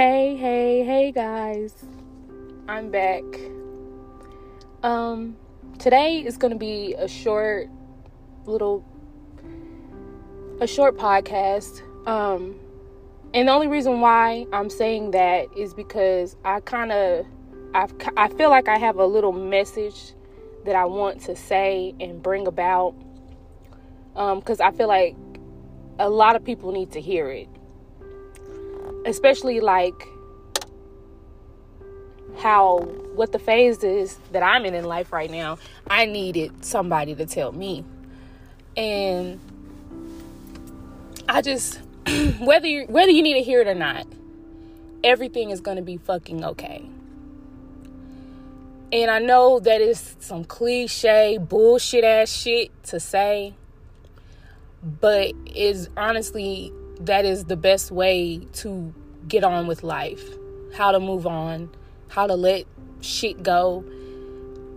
Hey, hey, hey guys. I'm back. Um today is going to be a short little a short podcast. Um and the only reason why I'm saying that is because I kind of I I feel like I have a little message that I want to say and bring about um cuz I feel like a lot of people need to hear it especially like how what the phase is that I'm in in life right now, I needed somebody to tell me. And I just whether you whether you need to hear it or not, everything is going to be fucking okay. And I know that is some cliche bullshit ass shit to say, but is honestly that is the best way to get on with life, how to move on, how to let shit go,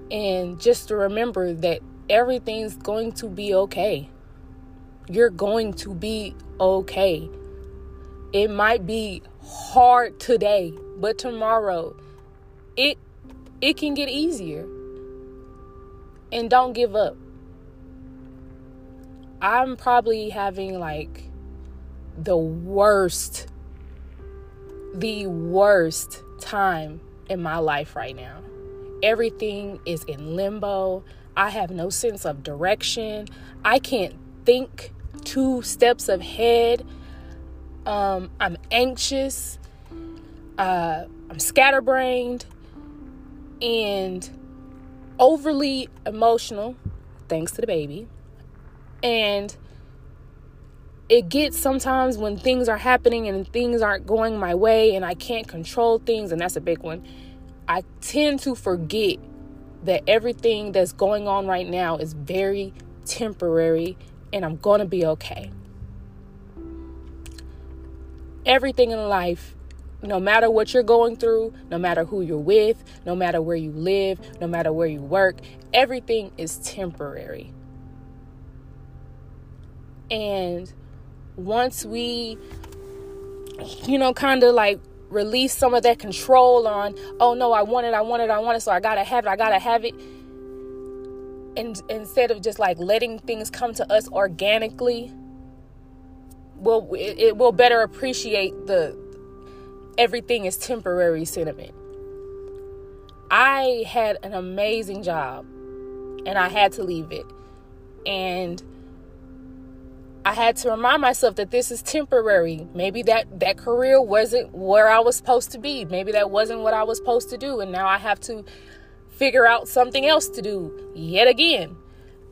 and just to remember that everything's going to be okay. You're going to be okay. It might be hard today, but tomorrow it it can get easier. And don't give up. I'm probably having like the worst, the worst time in my life right now. Everything is in limbo. I have no sense of direction. I can't think two steps ahead. Um, I'm anxious. Uh, I'm scatterbrained and overly emotional, thanks to the baby. And it gets sometimes when things are happening and things aren't going my way and I can't control things, and that's a big one. I tend to forget that everything that's going on right now is very temporary and I'm going to be okay. Everything in life, no matter what you're going through, no matter who you're with, no matter where you live, no matter where you work, everything is temporary. And once we, you know, kind of like release some of that control on, oh no, I want it, I want it, I want it, so I gotta have it, I gotta have it. And instead of just like letting things come to us organically, will it, it will better appreciate the everything is temporary sentiment. I had an amazing job and I had to leave it. And I had to remind myself that this is temporary. Maybe that that career wasn't where I was supposed to be. Maybe that wasn't what I was supposed to do and now I have to figure out something else to do yet again.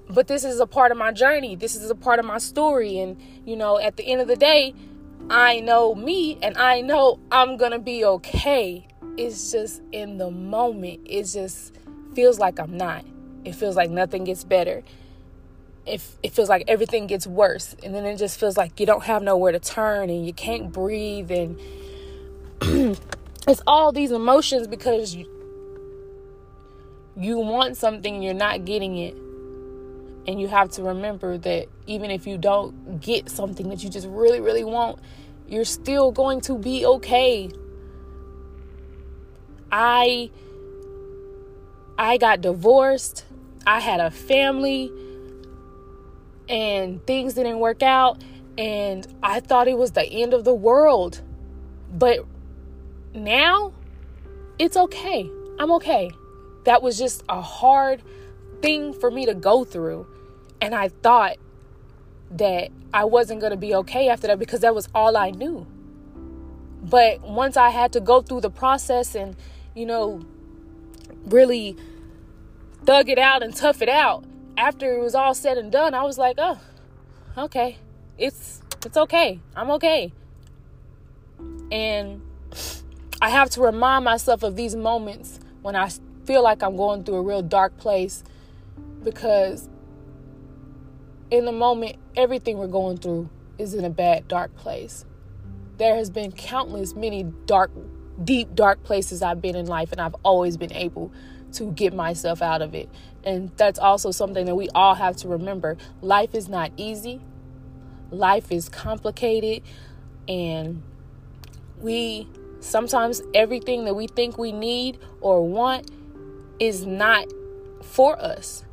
But this is a part of my journey. This is a part of my story and you know, at the end of the day, I know me and I know I'm going to be okay. It's just in the moment. It just feels like I'm not. It feels like nothing gets better it, it feels like everything gets worse and then it just feels like you don't have nowhere to turn and you can't breathe and it's all these emotions because you, you want something you're not getting it. And you have to remember that even if you don't get something that you just really really want you're still going to be okay. I i got divorced. I had a family and things didn't work out and I thought it was the end of the world. But now it's okay. I'm okay. That was just a hard thing for me to go through. And I thought that I wasn't going to be okay after that because that was all I knew. But once I had to go through the process and, you know, really thug it out and tough it out, after it was all said and done, I was like, oh, okay. It's it's okay. I'm okay. And I have to remind myself of these moments when I feel like I'm going through a real dark place because in the moment everything we're going through is in a bad dark place. There has been countless many dark deep dark places I've been in life and I've always been able to get myself out of it. And that's also something that we all have to remember. Life is not easy, life is complicated, and we Sometimes everything that we think we need or want is not for us.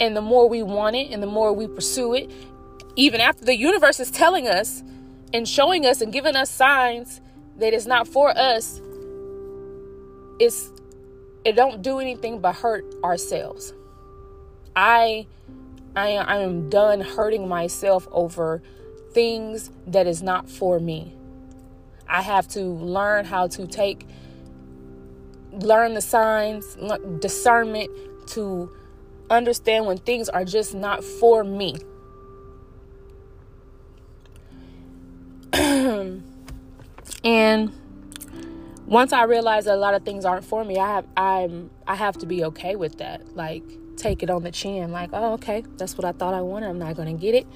And the more we want it and the more we pursue it, even after the universe is telling us and showing us and giving us signs that it's not for us, it's it don't do anything but hurt ourselves. I I I am done hurting myself over things that is not for me. I have to learn how to take learn the signs, discernment to understand when things are just not for me. and once I realize that a lot of things aren't for me, I have I'm I have to be okay with that. Like take it on the chin, like, oh okay, that's what I thought I wanted. I'm not gonna get it.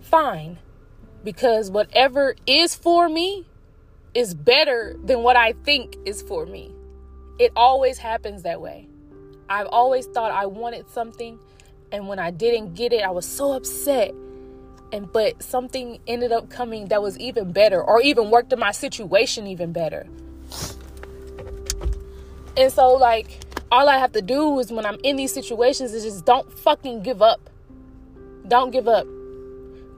Fine. Because whatever is for me is better than what I think is for me. It always happens that way. I've always thought I wanted something, and when I didn't get it, I was so upset. And but something ended up coming that was even better, or even worked in my situation even better. And so, like, all I have to do is when I'm in these situations is just don't fucking give up. Don't give up.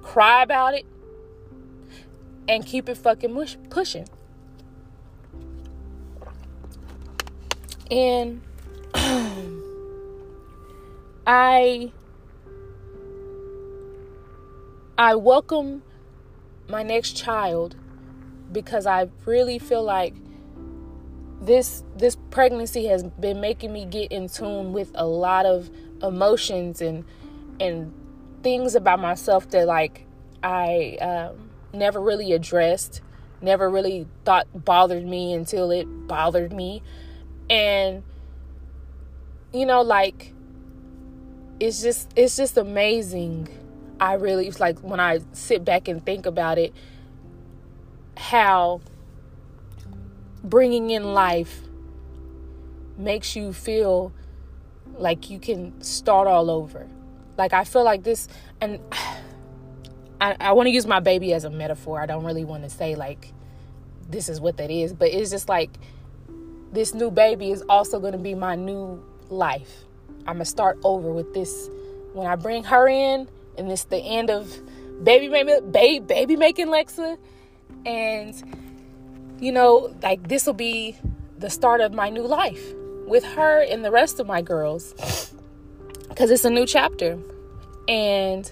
Cry about it and keep it fucking mush- pushing. And I I welcome my next child because I really feel like this this pregnancy has been making me get in tune with a lot of emotions and and things about myself that like I um, never really addressed, never really thought bothered me until it bothered me. And you know like it's just it's just amazing. I really it's like when I sit back and think about it how bringing in life makes you feel like you can start all over. Like I feel like this and I, I want to use my baby as a metaphor. I don't really want to say like this is what that is, but it's just like this new baby is also going to be my new life. I'm gonna start over with this when I bring her in, and it's the end of baby baby baby making Lexa, and you know like this will be the start of my new life with her and the rest of my girls because it's a new chapter and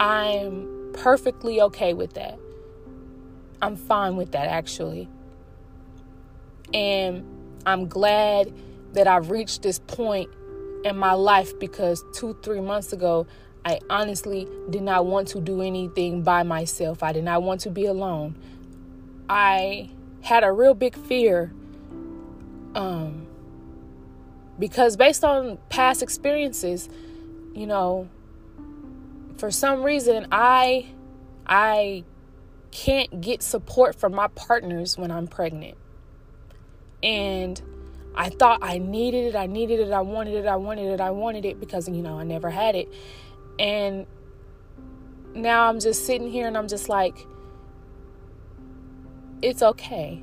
I'm perfectly okay with that. I'm fine with that actually. And I'm glad that I've reached this point in my life because two, three months ago, I honestly did not want to do anything by myself. I did not want to be alone. I had a real big fear um, because based on past experiences, you know, for some reason I I can't get support from my partners when I'm pregnant. And I thought I needed it, I needed it, I wanted it, I wanted it, I wanted it because you know, I never had it. And now I'm just sitting here and I'm just like it's okay.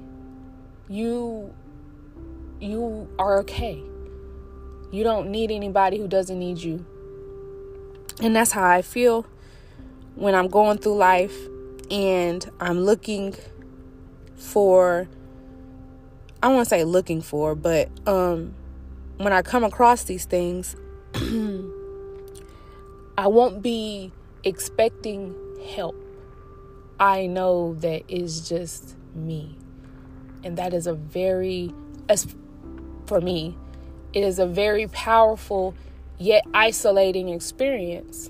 You you are okay. You don't need anybody who doesn't need you. And that's how I feel when I'm going through life and I'm looking for I won't say looking for, but um when I come across these things, I won't be expecting help. I know that it's just me. And that is a very as for me, it is a very powerful yet isolating experience.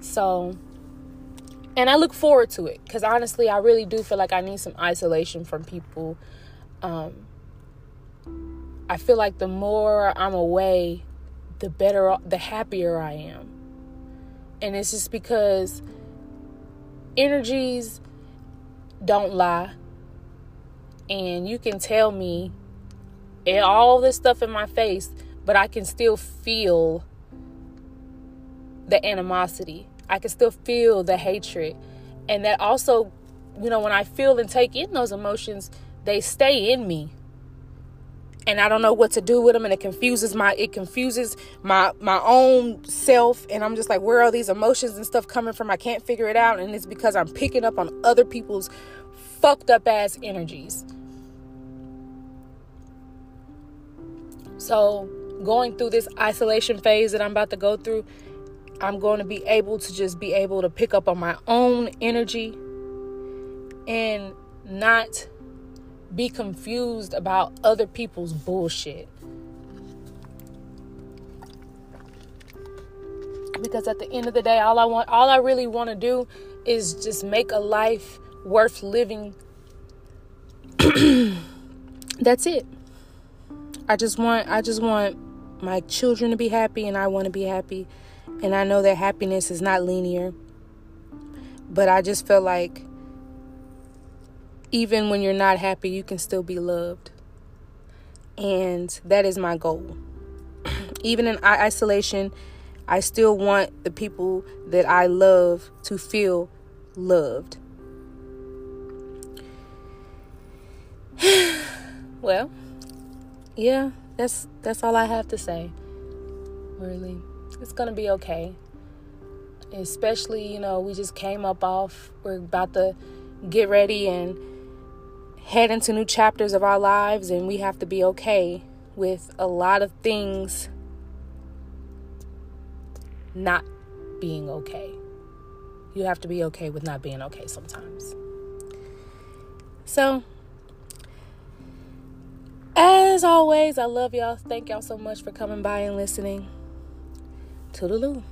So, and I look forward to it because honestly, I really do feel like I need some isolation from people. Um, I feel like the more I'm away, the better, the happier I am. And it's just because energies don't lie. And you can tell me all this stuff in my face but I can still feel the animosity. I can still feel the hatred. And that also you know, when I feel and take in those emotions, they stay in me. And I don't know what to do with them and it confuses my it confuses my my own self and I'm just like where are these emotions and stuff coming from? I can't figure it out and it's because I'm picking up on other people's fucked up ass energies. So, going through this isolation phase that I'm about to go through, I'm going to be able to just be able to pick up on my own energy and not be confused about other people's bullshit. Because at the end of the day, all I want, all I really want to do is just make a life worth living. That's it. I just want I just want my children to be happy and I want to be happy. And I know that happiness is not linear. But I just feel like even when you're not happy, you can still be loved. And that is my goal. even in isolation, I still want the people that I love to feel loved. well, yeah, that's that's all I have to say. Really. It's going to be okay. Especially, you know, we just came up off we're about to get ready and head into new chapters of our lives, and we have to be okay with a lot of things not being okay. You have to be okay with not being okay sometimes. So, as always, I love y'all. Thank y'all so much for coming by and listening. Toodaloo.